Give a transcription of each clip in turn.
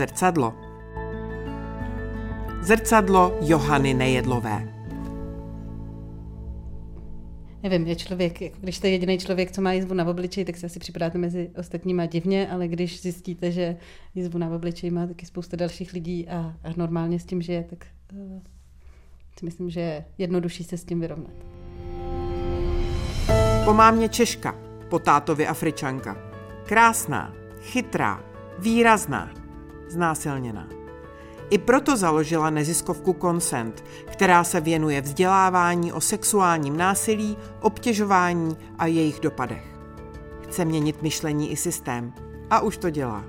Zrcadlo. Zrcadlo Johany Nejedlové. Nevím, je člověk, jako když jste jediný člověk, co má jizvu na obličeji, tak se asi připadáte mezi ostatníma divně, ale když zjistíte, že jizvu na obličeji má taky spousta dalších lidí a, a normálně s tím žije, tak uh, si myslím, že je jednodušší se s tím vyrovnat. Po mámě Češka, po tátovi Afričanka. Krásná, chytrá, výrazná, znásilněná. I proto založila neziskovku Consent, která se věnuje vzdělávání o sexuálním násilí, obtěžování a jejich dopadech. Chce měnit myšlení i systém. A už to dělá.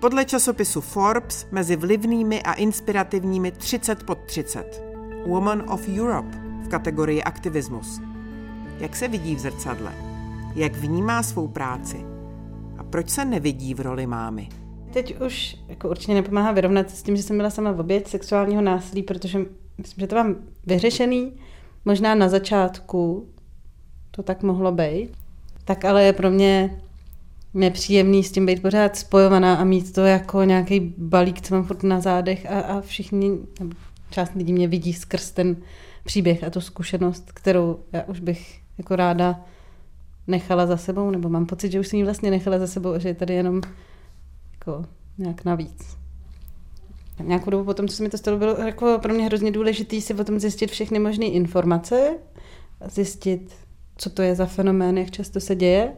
Podle časopisu Forbes mezi vlivnými a inspirativními 30 pod 30. Woman of Europe v kategorii aktivismus. Jak se vidí v zrcadle? Jak vnímá svou práci? A proč se nevidí v roli mámy? Teď už jako určitě nepomáhá vyrovnat s tím, že jsem byla sama v oběť sexuálního násilí, protože myslím, že to mám vyřešený. Možná na začátku to tak mohlo být. Tak ale je pro mě nepříjemný s tím být pořád spojovaná a mít to jako nějaký balík, co mám furt na zádech a, a všichni, část lidí mě vidí skrz ten příběh a tu zkušenost, kterou já už bych jako ráda nechala za sebou, nebo mám pocit, že už jsem ji vlastně nechala za sebou, že je tady jenom jako nějak navíc. Nějakou dobu potom, co se mi to stalo, bylo jako pro mě hrozně důležité si o tom zjistit všechny možné informace, zjistit, co to je za fenomén, jak často se děje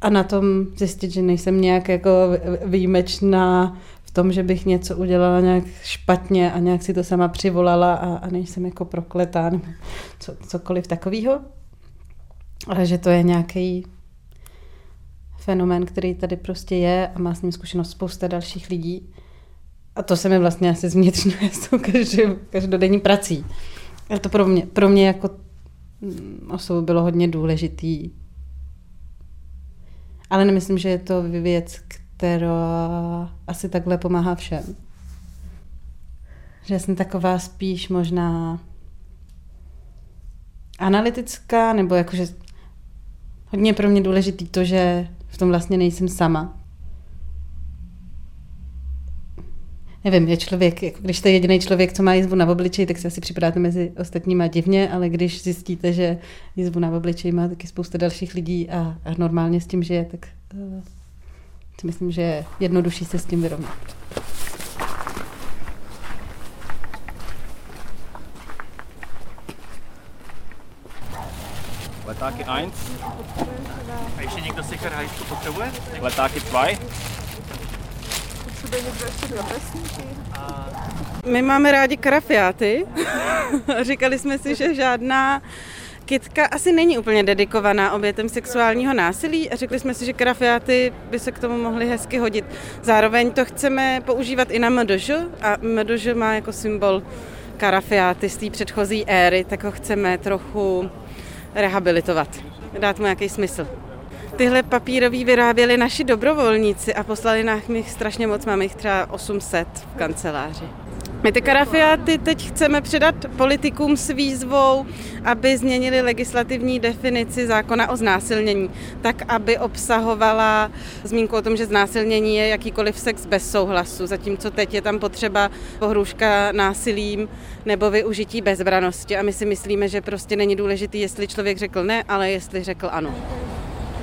a na tom zjistit, že nejsem nějak jako výjimečná v tom, že bych něco udělala nějak špatně a nějak si to sama přivolala a, a nejsem jako prokletá nebo co, cokoliv takového. Ale že to je nějaký fenomén, který tady prostě je a má s ním zkušenost spousta dalších lidí. A to se mi vlastně asi zvnitřňuje s tou každodenní prací. Ale to pro mě, pro mě jako mm, osobu bylo hodně důležitý. Ale nemyslím, že je to věc, která asi takhle pomáhá všem. Že jsem taková spíš možná analytická, nebo jakože hodně pro mě důležitý to, že v tom vlastně nejsem sama. Nevím, je člověk, jako když jste jediný člověk, co má jizvu na obličeji, tak se asi připadáte mezi ostatníma divně, ale když zjistíte, že jizvu na obličeji má taky spousta dalších lidí a, a normálně s tím žije, tak uh, si myslím, že je jednodušší se s tím vyrovnat. Letáky 1. A ještě někdo si hajsku potřebuje? Letáky 2. My máme rádi karafiáty. Říkali jsme si, že žádná kitka asi není úplně dedikovaná obětem sexuálního násilí a řekli jsme si, že karafiáty by se k tomu mohly hezky hodit. Zároveň to chceme používat i na MDŽ a MDŽ má jako symbol karafiáty z té předchozí éry, tak ho chceme trochu rehabilitovat, dát mu nějaký smysl. Tyhle papírový vyráběli naši dobrovolníci a poslali nám jich strašně moc, máme jich třeba 800 v kanceláři. My ty karafiáty teď chceme předat politikům s výzvou, aby změnili legislativní definici zákona o znásilnění, tak aby obsahovala zmínku o tom, že znásilnění je jakýkoliv sex bez souhlasu, zatímco teď je tam potřeba pohrůžka násilím nebo využití bezbranosti. A my si myslíme, že prostě není důležitý, jestli člověk řekl ne, ale jestli řekl ano.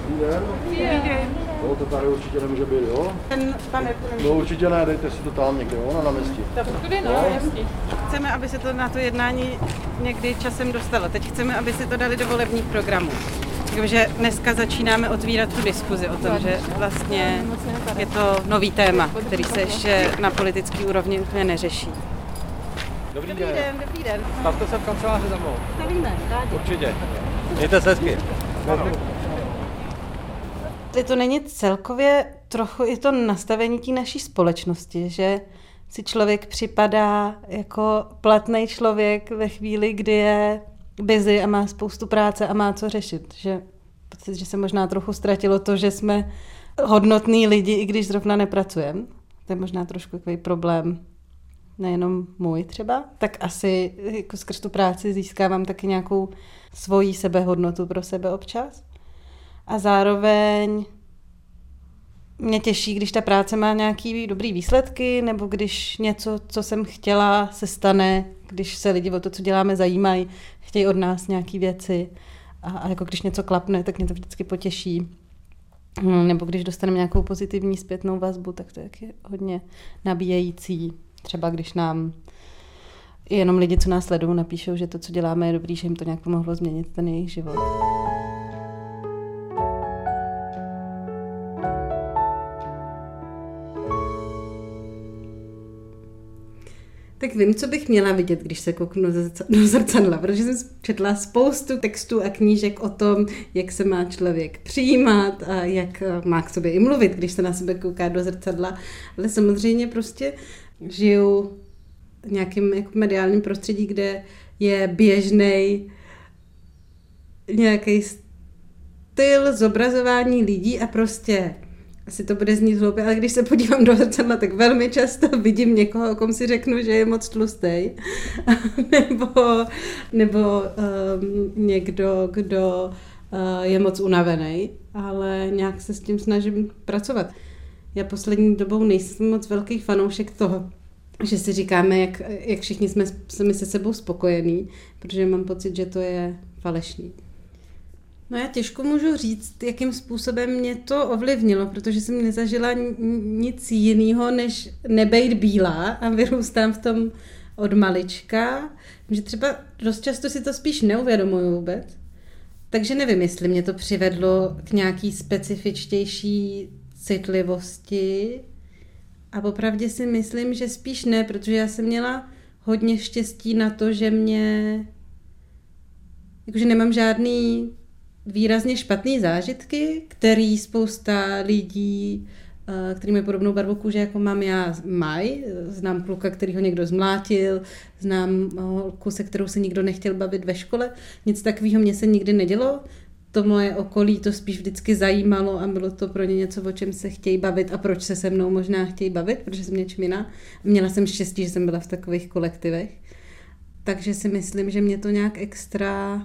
Dobrý den. Dobrý den. No, to tady určitě nemůže být, jo? Ten pane, No určitě ne, dejte si to tam někde, jo, na náměstí. Tudy, no, jasně. Chceme, aby se to na to jednání někdy časem dostalo. Teď chceme, aby si to dali do volebních programů. Takže dneska začínáme otvírat tu diskuzi o tom, že vlastně je to nový téma, který se ještě na politické úrovni úplně neřeší. Dobrý, Dobrý den, dobrý den. Stavte se v kanceláři za mnou. Stavíme, rádi. Určitě. Mějte se hezky. Ty to není celkově trochu i to nastavení té naší společnosti, že si člověk připadá jako platný člověk ve chvíli, kdy je busy a má spoustu práce a má co řešit. Že pocit, že se možná trochu ztratilo to, že jsme hodnotní lidi, i když zrovna nepracujeme. To je možná trošku takový problém, nejenom můj třeba, tak asi jako skrz tu práci získávám taky nějakou svoji sebehodnotu pro sebe občas. A zároveň mě těší, když ta práce má nějaký dobrý výsledky, nebo když něco, co jsem chtěla, se stane, když se lidi o to, co děláme, zajímají, chtějí od nás nějaké věci. A, a jako když něco klapne, tak mě to vždycky potěší. Hm, nebo když dostaneme nějakou pozitivní zpětnou vazbu, tak to je hodně nabíjející. Třeba když nám jenom lidi, co nás sledují, napíšou, že to, co děláme, je dobrý, že jim to nějak pomohlo změnit ten jejich život. Tak vím, co bych měla vidět, když se kouknu do zrcadla, protože jsem četla spoustu textů a knížek o tom, jak se má člověk přijímat a jak eh, má k sobě i mluvit, když se na sebe kouká do zrcadla. Ale samozřejmě prostě žiju v nějakém jako mediálním prostředí, kde je běžný nějaký styl zobrazování lidí a prostě asi to bude znít hloupě, ale když se podívám do zrcadla, tak velmi často vidím někoho, o kom si řeknu, že je moc tlustý, nebo, nebo um, někdo, kdo uh, je moc unavený, ale nějak se s tím snažím pracovat. Já poslední dobou nejsem moc velký fanoušek toho, že si říkáme, jak, jak všichni jsme sami se sebou spokojení, protože mám pocit, že to je falešný. No já těžko můžu říct, jakým způsobem mě to ovlivnilo, protože jsem nezažila nic jiného, než nebejt bílá a vyrůstám v tom od malička, že třeba dost často si to spíš neuvědomuju vůbec. Takže nevím, jestli mě to přivedlo k nějaký specifičtější citlivosti. A popravdě si myslím, že spíš ne, protože já jsem měla hodně štěstí na to, že mě jakože nemám žádný výrazně špatné zážitky, který spousta lidí, eh, který mají podobnou barvu kůže, jako mám já, mají. Znám kluka, který ho někdo zmlátil, znám holku, se kterou se nikdo nechtěl bavit ve škole. Nic takového mě se nikdy nedělo. To moje okolí to spíš vždycky zajímalo a bylo to pro ně něco, o čem se chtějí bavit a proč se se mnou možná chtějí bavit, protože jsem něčím jiná. Měla jsem štěstí, že jsem byla v takových kolektivech. Takže si myslím, že mě to nějak extra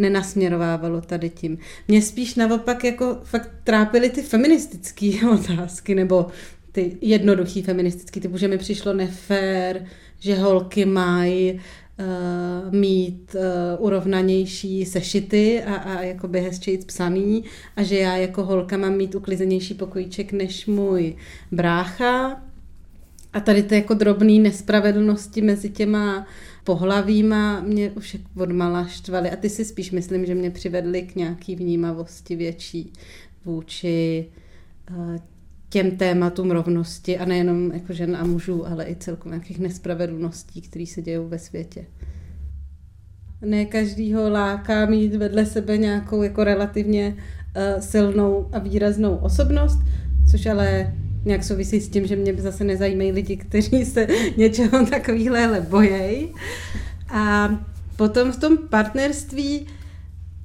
nenasměrovávalo tady tím. Mě spíš naopak jako fakt trápily ty feministické otázky, nebo ty jednoduchý feministický, typu, že mi přišlo nefér, že holky mají uh, mít uh, urovnanější sešity a, a jakoby hezčejc psaný a že já jako holka mám mít uklizenější pokojíček než můj brácha. A tady ty jako drobné nespravedlnosti mezi těma pohlavíma mě už od mala štvaly a ty si spíš myslím, že mě přivedly k nějaký vnímavosti větší vůči eh, těm tématům rovnosti a nejenom jako žen a mužů, ale i celkově nějakých nespravedlností, které se dějou ve světě. Ne každýho láká mít vedle sebe nějakou jako relativně uh, silnou a výraznou osobnost, což ale nějak souvisí s tím, že mě zase nezajímají lidi, kteří se něčeho takovýhle bojejí. A potom v tom partnerství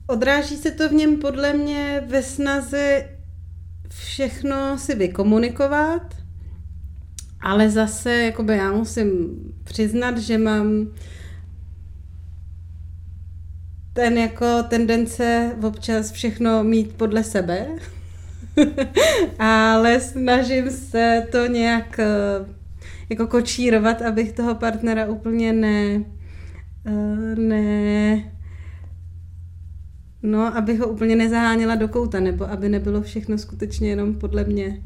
odráží se to v něm podle mě ve snaze všechno si vykomunikovat, ale zase jakoby já musím přiznat, že mám ten jako tendence občas všechno mít podle sebe ale snažím se to nějak eh, jako kočírovat, abych toho partnera úplně ne, eh, ne no, aby ho úplně nezaháněla do kouta, nebo aby nebylo všechno skutečně jenom podle mě.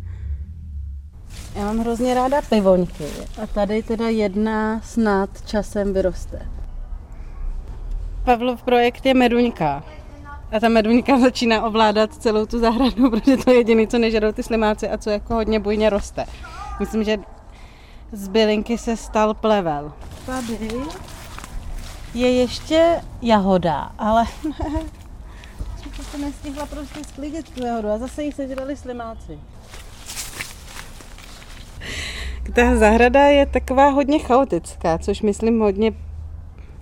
Já mám hrozně ráda pivoňky a tady teda jedna snad časem vyroste. Pavlov projekt je meduňka. A ta meduňka začíná ovládat celou tu zahradu, protože to je jediné, co nežerou ty slimáci a co jako hodně bujně roste. Myslím, že z bylinky se stal plevel. Tady je ještě jahoda, ale ne, to nestihla prostě sklidit tu jahodu a zase jich sežrali slimáci. Ta zahrada je taková hodně chaotická, což myslím hodně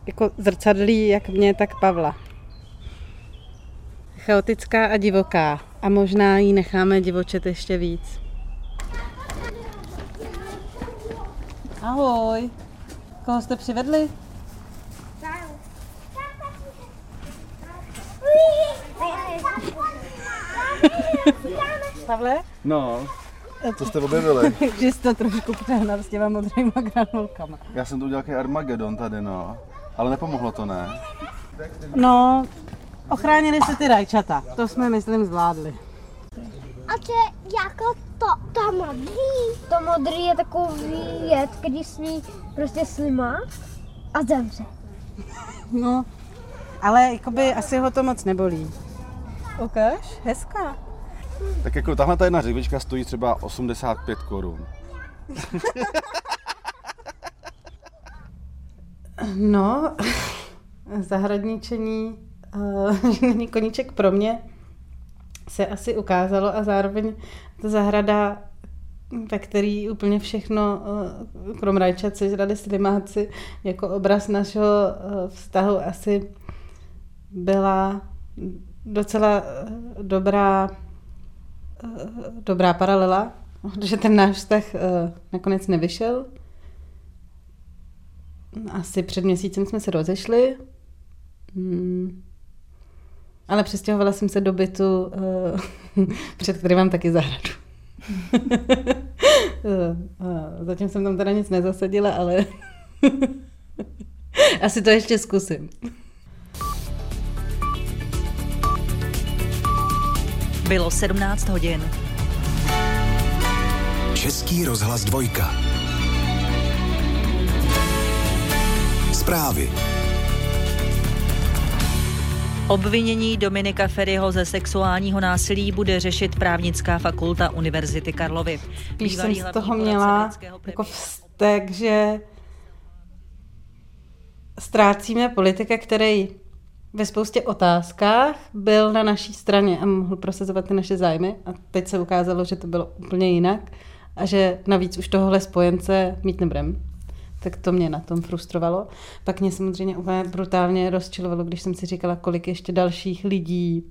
jako zrcadlí jak mě, tak Pavla chaotická a divoká. A možná ji necháme divočet ještě víc. Ahoj. Koho jste přivedli? Pavle? No. Co jste objevili? že jsi to trošku přehnal s těma modrýma granulkama. Já jsem tu udělal nějaký Armagedon tady, no. Ale nepomohlo to, ne? No, ochránili se ty rajčata. To jsme, myslím, zvládli. A to je jako to, to modrý. To modrý je takový jed, když smí prostě slima a zemře. No, ale jakoby asi ho to moc nebolí. Ukaž, hezká. Tak jako tahle ta jedna řevička stojí třeba 85 korun. No, zahradničení uh, není koníček pro mě, se asi ukázalo a zároveň ta zahrada, ve který úplně všechno, uh, krom rajčat, sežrali slimáci, jako obraz našeho uh, vztahu asi byla docela dobrá, dobrá paralela, že ten náš vztah nakonec nevyšel. Asi před měsícem jsme se rozešli. Hmm. Ale přestěhovala jsem se do bytu, uh, před kterým mám taky zahradu. uh, uh, zatím jsem tam teda nic nezasadila, ale asi to ještě zkusím. Bylo 17 hodin. Český rozhlas dvojka. Zprávy. Obvinění Dominika Ferryho ze sexuálního násilí bude řešit právnická fakulta Univerzity Karlovy. Spíš jsem z toho měla jako vztek, že ztrácíme politika, který ve spoustě otázkách byl na naší straně a mohl prosazovat ty naše zájmy a teď se ukázalo, že to bylo úplně jinak a že navíc už tohle spojence mít nebudem. Tak to mě na tom frustrovalo. Pak mě samozřejmě úplně brutálně rozčilovalo, když jsem si říkala, kolik ještě dalších lidí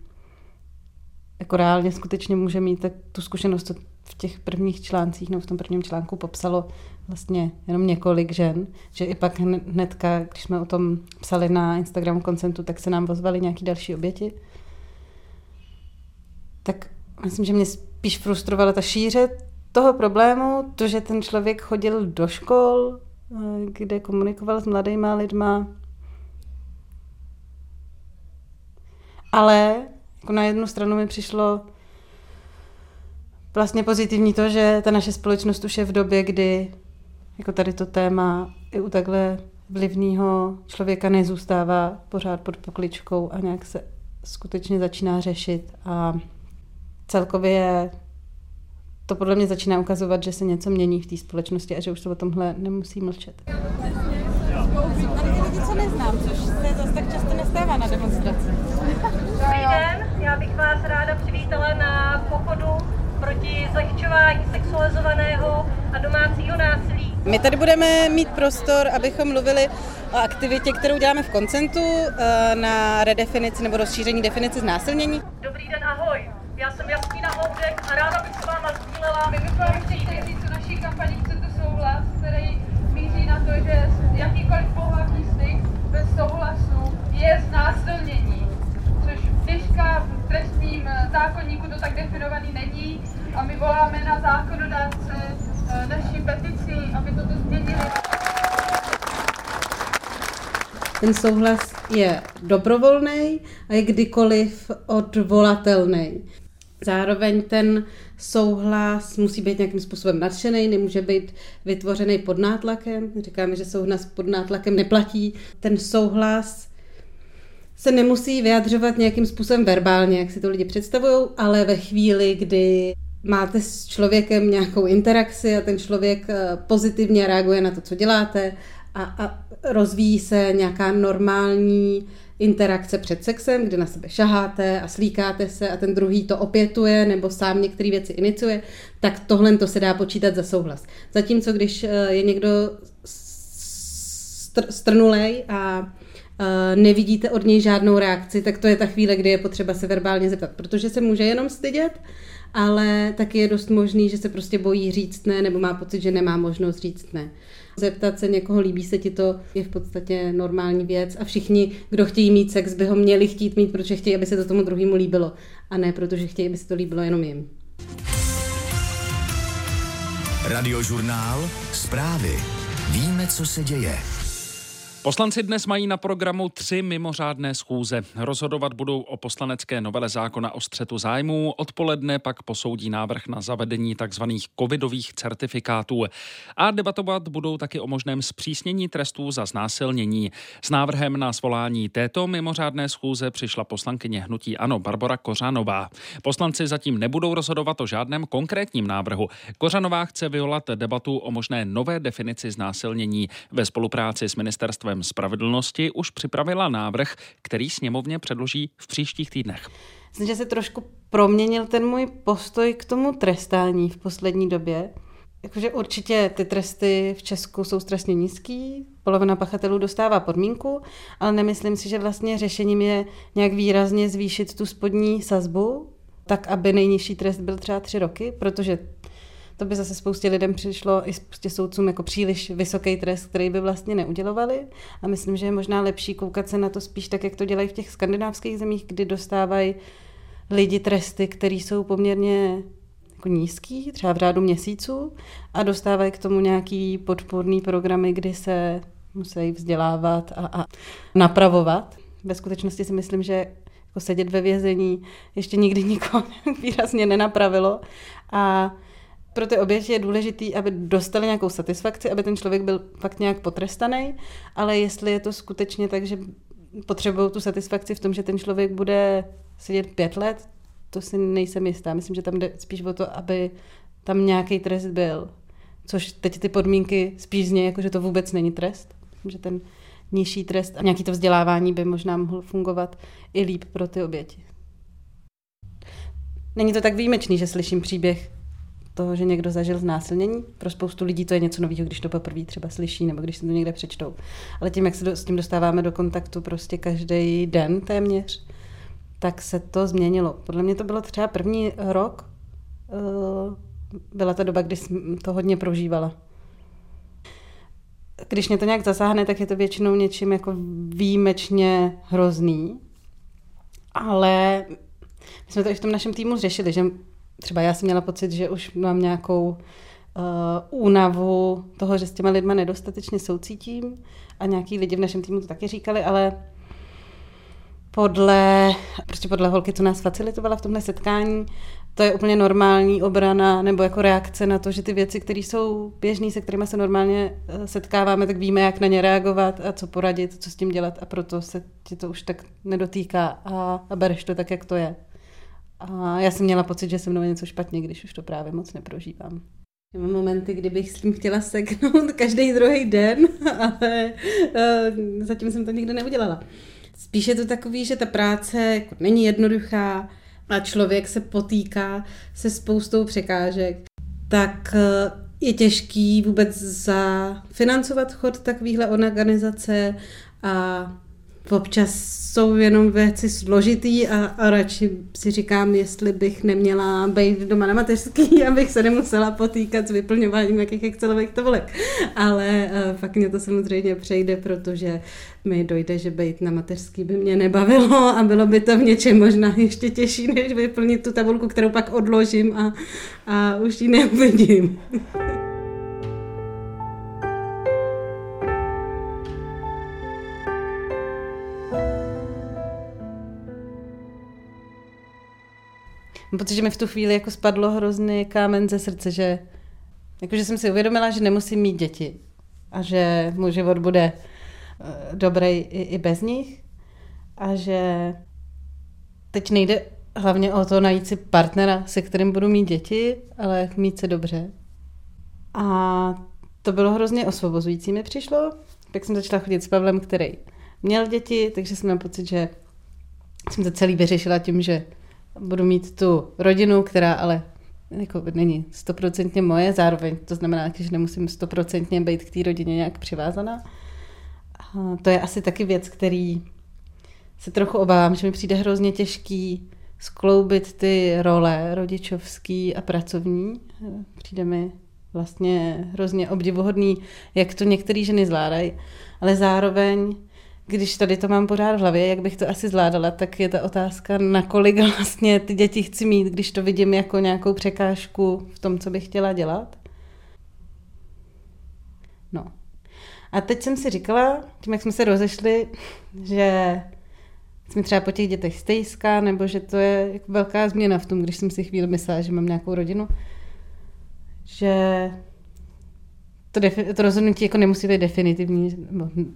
jako reálně skutečně může mít tak tu zkušenost, co v těch prvních článcích, nebo v tom prvním článku popsalo vlastně jenom několik žen, že i pak hned- hnedka, když jsme o tom psali na Instagramu koncentu, tak se nám ozvali nějaký další oběti. Tak myslím, že mě spíš frustrovala ta šíře toho problému, to, že ten člověk chodil do škol, kde komunikoval s mladýma lidma, ale jako na jednu stranu mi přišlo vlastně pozitivní to, že ta naše společnost už je v době, kdy jako tady to téma i u takhle vlivného člověka nezůstává pořád pod pokličkou a nějak se skutečně začíná řešit a celkově to podle mě začíná ukazovat, že se něco mění v té společnosti a že už se o tomhle nemusí mlčet. Lidi, co neznám, což se zase tak často nestává na demonstraci. Dobrý den, já bych vás ráda přivítala na pochodu proti zlehčování sexualizovaného a domácího násilí. My tady budeme mít prostor, abychom mluvili o aktivitě, kterou děláme v koncentu eh, na redefinici nebo rozšíření definice znásilnění. Dobrý den, ahoj. Já jsem Jasmína Houdek a ráda bych s váma sdílela. My bychom vám chtěli říct o naší kampani Chcete souhlas, který míří na to, že jakýkoliv pohlavní styk bez souhlasu je znásilnění. Což dneška v trestním eh, zákonníku to tak definovaný není a my voláme na zákonodárce eh, naší petici, aby toto změnili. Ten souhlas je dobrovolný a je kdykoliv odvolatelný. Zároveň ten souhlas musí být nějakým způsobem nadšený, nemůže být vytvořený pod nátlakem. Říkáme, že souhlas pod nátlakem neplatí. Ten souhlas se nemusí vyjadřovat nějakým způsobem verbálně, jak si to lidi představují, ale ve chvíli, kdy máte s člověkem nějakou interakci a ten člověk eh, pozitivně reaguje na to, co děláte a, a rozvíjí se nějaká normální interakce před sexem, kdy na sebe šaháte a slíkáte se a ten druhý to opětuje nebo sám některé věci iniciuje, tak tohle to se dá počítat za souhlas. Zatímco když eh, je někdo str- strnulej a eh, nevidíte od něj žádnou reakci, tak to je ta chvíle, kdy je potřeba se verbálně zeptat, protože se může jenom stydět, ale taky je dost možný, že se prostě bojí říct ne, nebo má pocit, že nemá možnost říct ne. Zeptat se někoho, líbí se ti to, je v podstatě normální věc a všichni, kdo chtějí mít sex, by ho měli chtít mít, protože chtějí, aby se to tomu druhému líbilo a ne protože chtějí, aby se to líbilo jenom jim. Radiožurnál. Zprávy. Víme, co se děje. Poslanci dnes mají na programu tři mimořádné schůze. Rozhodovat budou o poslanecké novele zákona o střetu zájmů, odpoledne pak posoudí návrh na zavedení tzv. covidových certifikátů. A debatovat budou taky o možném zpřísnění trestů za znásilnění. S návrhem na svolání této mimořádné schůze přišla poslankyně hnutí Ano Barbara Kořanová. Poslanci zatím nebudou rozhodovat o žádném konkrétním návrhu. Kořanová chce vyvolat debatu o možné nové definici znásilnění ve spolupráci s ministerstvem ministrem spravedlnosti už připravila návrh, který sněmovně předloží v příštích týdnech. Myslím, že se trošku proměnil ten můj postoj k tomu trestání v poslední době. Jakože určitě ty tresty v Česku jsou strašně nízký, polovina pachatelů dostává podmínku, ale nemyslím si, že vlastně řešením je nějak výrazně zvýšit tu spodní sazbu, tak aby nejnižší trest byl třeba tři roky, protože to by zase spoustě lidem přišlo i spoustě soudcům jako příliš vysoký trest, který by vlastně neudělovali. A myslím, že je možná lepší koukat se na to spíš tak, jak to dělají v těch skandinávských zemích, kdy dostávají lidi tresty, které jsou poměrně jako nízký, třeba v řádu měsíců, a dostávají k tomu nějaký podporný programy, kdy se musí vzdělávat a, a napravovat. Ve skutečnosti si myslím, že jako sedět ve vězení ještě nikdy nikoho výrazně nenapravilo. A pro ty oběti je důležité, aby dostali nějakou satisfakci, aby ten člověk byl fakt nějak potrestaný, ale jestli je to skutečně tak, že potřebují tu satisfakci v tom, že ten člověk bude sedět pět let, to si nejsem jistá. Myslím, že tam jde spíš o to, aby tam nějaký trest byl. Což teď ty podmínky spíš zně, jako že to vůbec není trest. Myslím, že ten nižší trest a nějaký to vzdělávání by možná mohl fungovat i líp pro ty oběti. Není to tak výjimečný, že slyším příběh toho, že někdo zažil znásilnění. Pro spoustu lidí to je něco nového, když to poprvé třeba slyší nebo když se to někde přečtou. Ale tím, jak se s tím dostáváme do kontaktu prostě každý den téměř, tak se to změnilo. Podle mě to bylo třeba první rok, eh, byla to doba, kdy jsem to hodně prožívala. Když mě to nějak zasáhne, tak je to většinou něčím jako výjimečně hrozný. Ale my jsme to i v tom našem týmu řešili, že třeba já jsem měla pocit, že už mám nějakou uh, únavu toho, že s těma lidma nedostatečně soucítím a nějaký lidi v našem týmu to taky říkali, ale podle, prostě podle holky, co nás facilitovala v tomhle setkání, to je úplně normální obrana nebo jako reakce na to, že ty věci, které jsou běžné, se kterými se normálně eh, setkáváme, tak víme, jak na ně reagovat a co poradit, co s tím dělat a proto se ti to už tak nedotýká a, a bereš to tak, jak to je. A já jsem měla pocit, že se mnou něco špatně, když už to právě moc neprožívám. Mám momenty, kdy bych s tím chtěla seknout každý druhý den, ale uh, zatím jsem to nikdy neudělala. Spíše je to takový, že ta práce jako není jednoduchá a člověk se potýká se spoustou překážek, tak uh, je těžký vůbec zafinancovat chod takovéhle organizace a občas jsou jenom věci složitý a, a radši si říkám, jestli bych neměla být doma na mateřský, abych se nemusela potýkat s vyplňováním jakých Excelových tabulek. Ale uh, fakt mě to samozřejmě přejde, protože mi dojde, že být na mateřský by mě nebavilo a bylo by to v něčem možná ještě těžší, než vyplnit tu tabulku, kterou pak odložím a, a už ji neuvidím. protože mi v tu chvíli jako spadlo hrozný kámen ze srdce, že jakože jsem si uvědomila, že nemusím mít děti a že můj život bude eh, dobrý i, i bez nich a že teď nejde hlavně o to najít si partnera, se kterým budu mít děti, ale mít se dobře. A to bylo hrozně osvobozující mi přišlo. Tak jsem začala chodit s Pavlem, který měl děti, takže jsem měla pocit, že jsem to celý vyřešila tím, že budu mít tu rodinu, která ale jako není stoprocentně moje, zároveň to znamená, že nemusím stoprocentně být k té rodině nějak přivázaná. A to je asi taky věc, který se trochu obávám, že mi přijde hrozně těžký skloubit ty role rodičovský a pracovní. Přijde mi vlastně hrozně obdivuhodný, jak to některé ženy zvládají, ale zároveň když tady to mám pořád v hlavě, jak bych to asi zvládala, tak je ta otázka, nakolik vlastně ty děti chci mít, když to vidím jako nějakou překážku v tom, co bych chtěla dělat. No. A teď jsem si říkala, tím jak jsme se rozešli, že jsme třeba po těch dětech stejská, nebo že to je jako velká změna v tom, když jsem si chvíli myslela, že mám nějakou rodinu, že to, defi- to rozhodnutí jako nemusí být definitivní,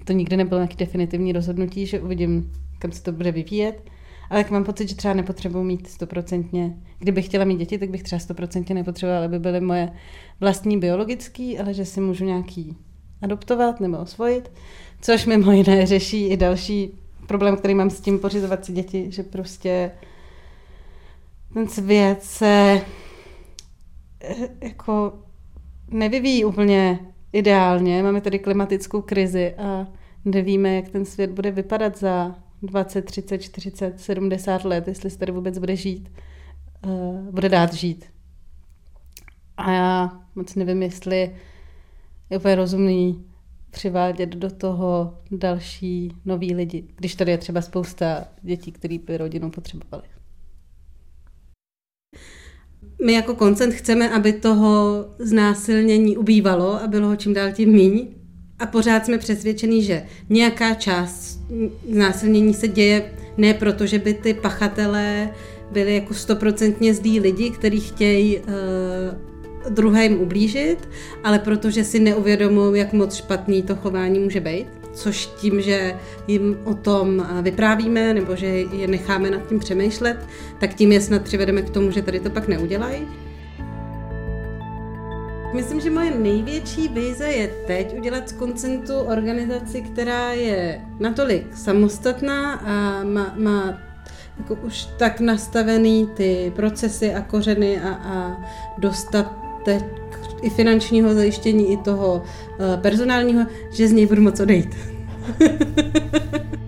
to nikdy nebylo nějaký definitivní rozhodnutí, že uvidím, kam se to bude vyvíjet, ale mám pocit, že třeba nepotřebuji mít stoprocentně, kdybych chtěla mít děti, tak bych třeba stoprocentně nepotřebovala, aby byly moje vlastní biologický, ale že si můžu nějaký adoptovat nebo osvojit, což mimo jiné řeší i další problém, který mám s tím pořizovat si děti, že prostě ten svět se eh, jako nevyvíjí úplně ideálně. Máme tady klimatickou krizi a nevíme, jak ten svět bude vypadat za 20, 30, 40, 70 let, jestli se tady vůbec bude žít, uh, bude dát žít. A já moc nevím, jestli je úplně rozumný přivádět do toho další noví lidi, když tady je třeba spousta dětí, které by rodinu potřebovali. My jako koncent chceme, aby toho znásilnění ubývalo a bylo ho čím dál tím míň. A pořád jsme přesvědčeni, že nějaká část znásilnění se děje ne proto, že by ty pachatelé byli jako stoprocentně zdí lidi, kteří chtějí uh, druhým ublížit, ale protože si neuvědomují, jak moc špatný to chování může být. Což tím, že jim o tom vyprávíme nebo že je necháme nad tím přemýšlet, tak tím je snad přivedeme k tomu, že tady to pak neudělají. Myslím, že moje největší vize je teď udělat z koncentu organizaci, která je natolik samostatná a má, má jako už tak nastavený ty procesy a kořeny a, a dostatek i finančního zajištění, i toho uh, personálního, že z něj budu moc odejít.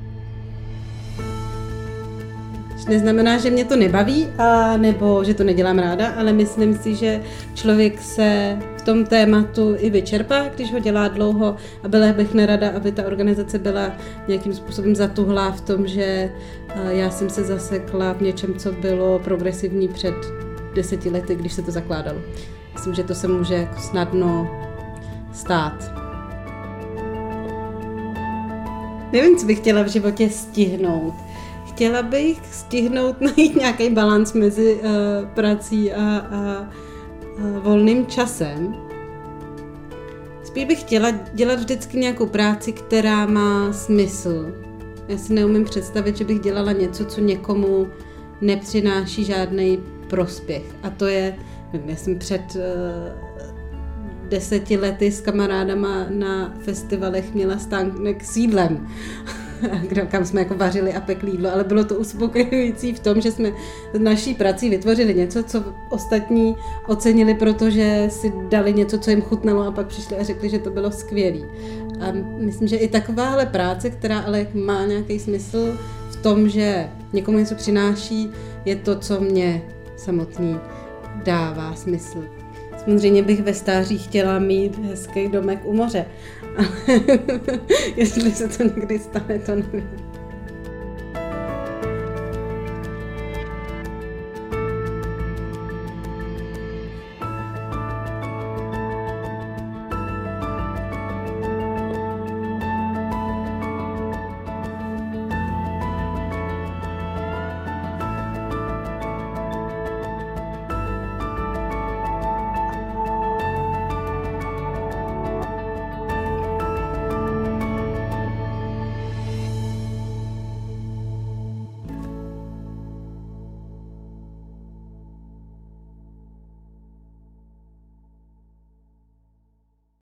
neznamená, že mě to nebaví, a nebo že to nedělám ráda, ale myslím si, že člověk se v tom tématu i vyčerpá, když ho dělá dlouho a byla bych nerada, aby ta organizace byla nějakým způsobem zatuhlá v tom, že já jsem se zasekla v něčem, co bylo progresivní před deseti lety, když se to zakládalo. Myslím, že to se může jako snadno stát. Nevím, co bych chtěla v životě stihnout chtěla bych stihnout najít nějaký balans mezi uh, prací a, a uh, volným časem. Spíš bych chtěla dělat vždycky nějakou práci, která má smysl. Já si neumím představit, že bych dělala něco, co někomu nepřináší žádný prospěch. A to je, nevím, já jsem před uh, deseti lety s kamarádama na festivalech měla stánek s jídlem. kam jsme jako vařili a pekli jídlo, ale bylo to uspokojující v tom, že jsme naší prací vytvořili něco, co ostatní ocenili, protože si dali něco, co jim chutnalo a pak přišli a řekli, že to bylo skvělé. A myslím, že i takováhle práce, která ale má nějaký smysl v tom, že někomu něco přináší, je to, co mě samotný dává smysl. Samozřejmě bych ve stáří chtěla mít hezký domek u moře, ale jestli se to někdy stane, to nevím.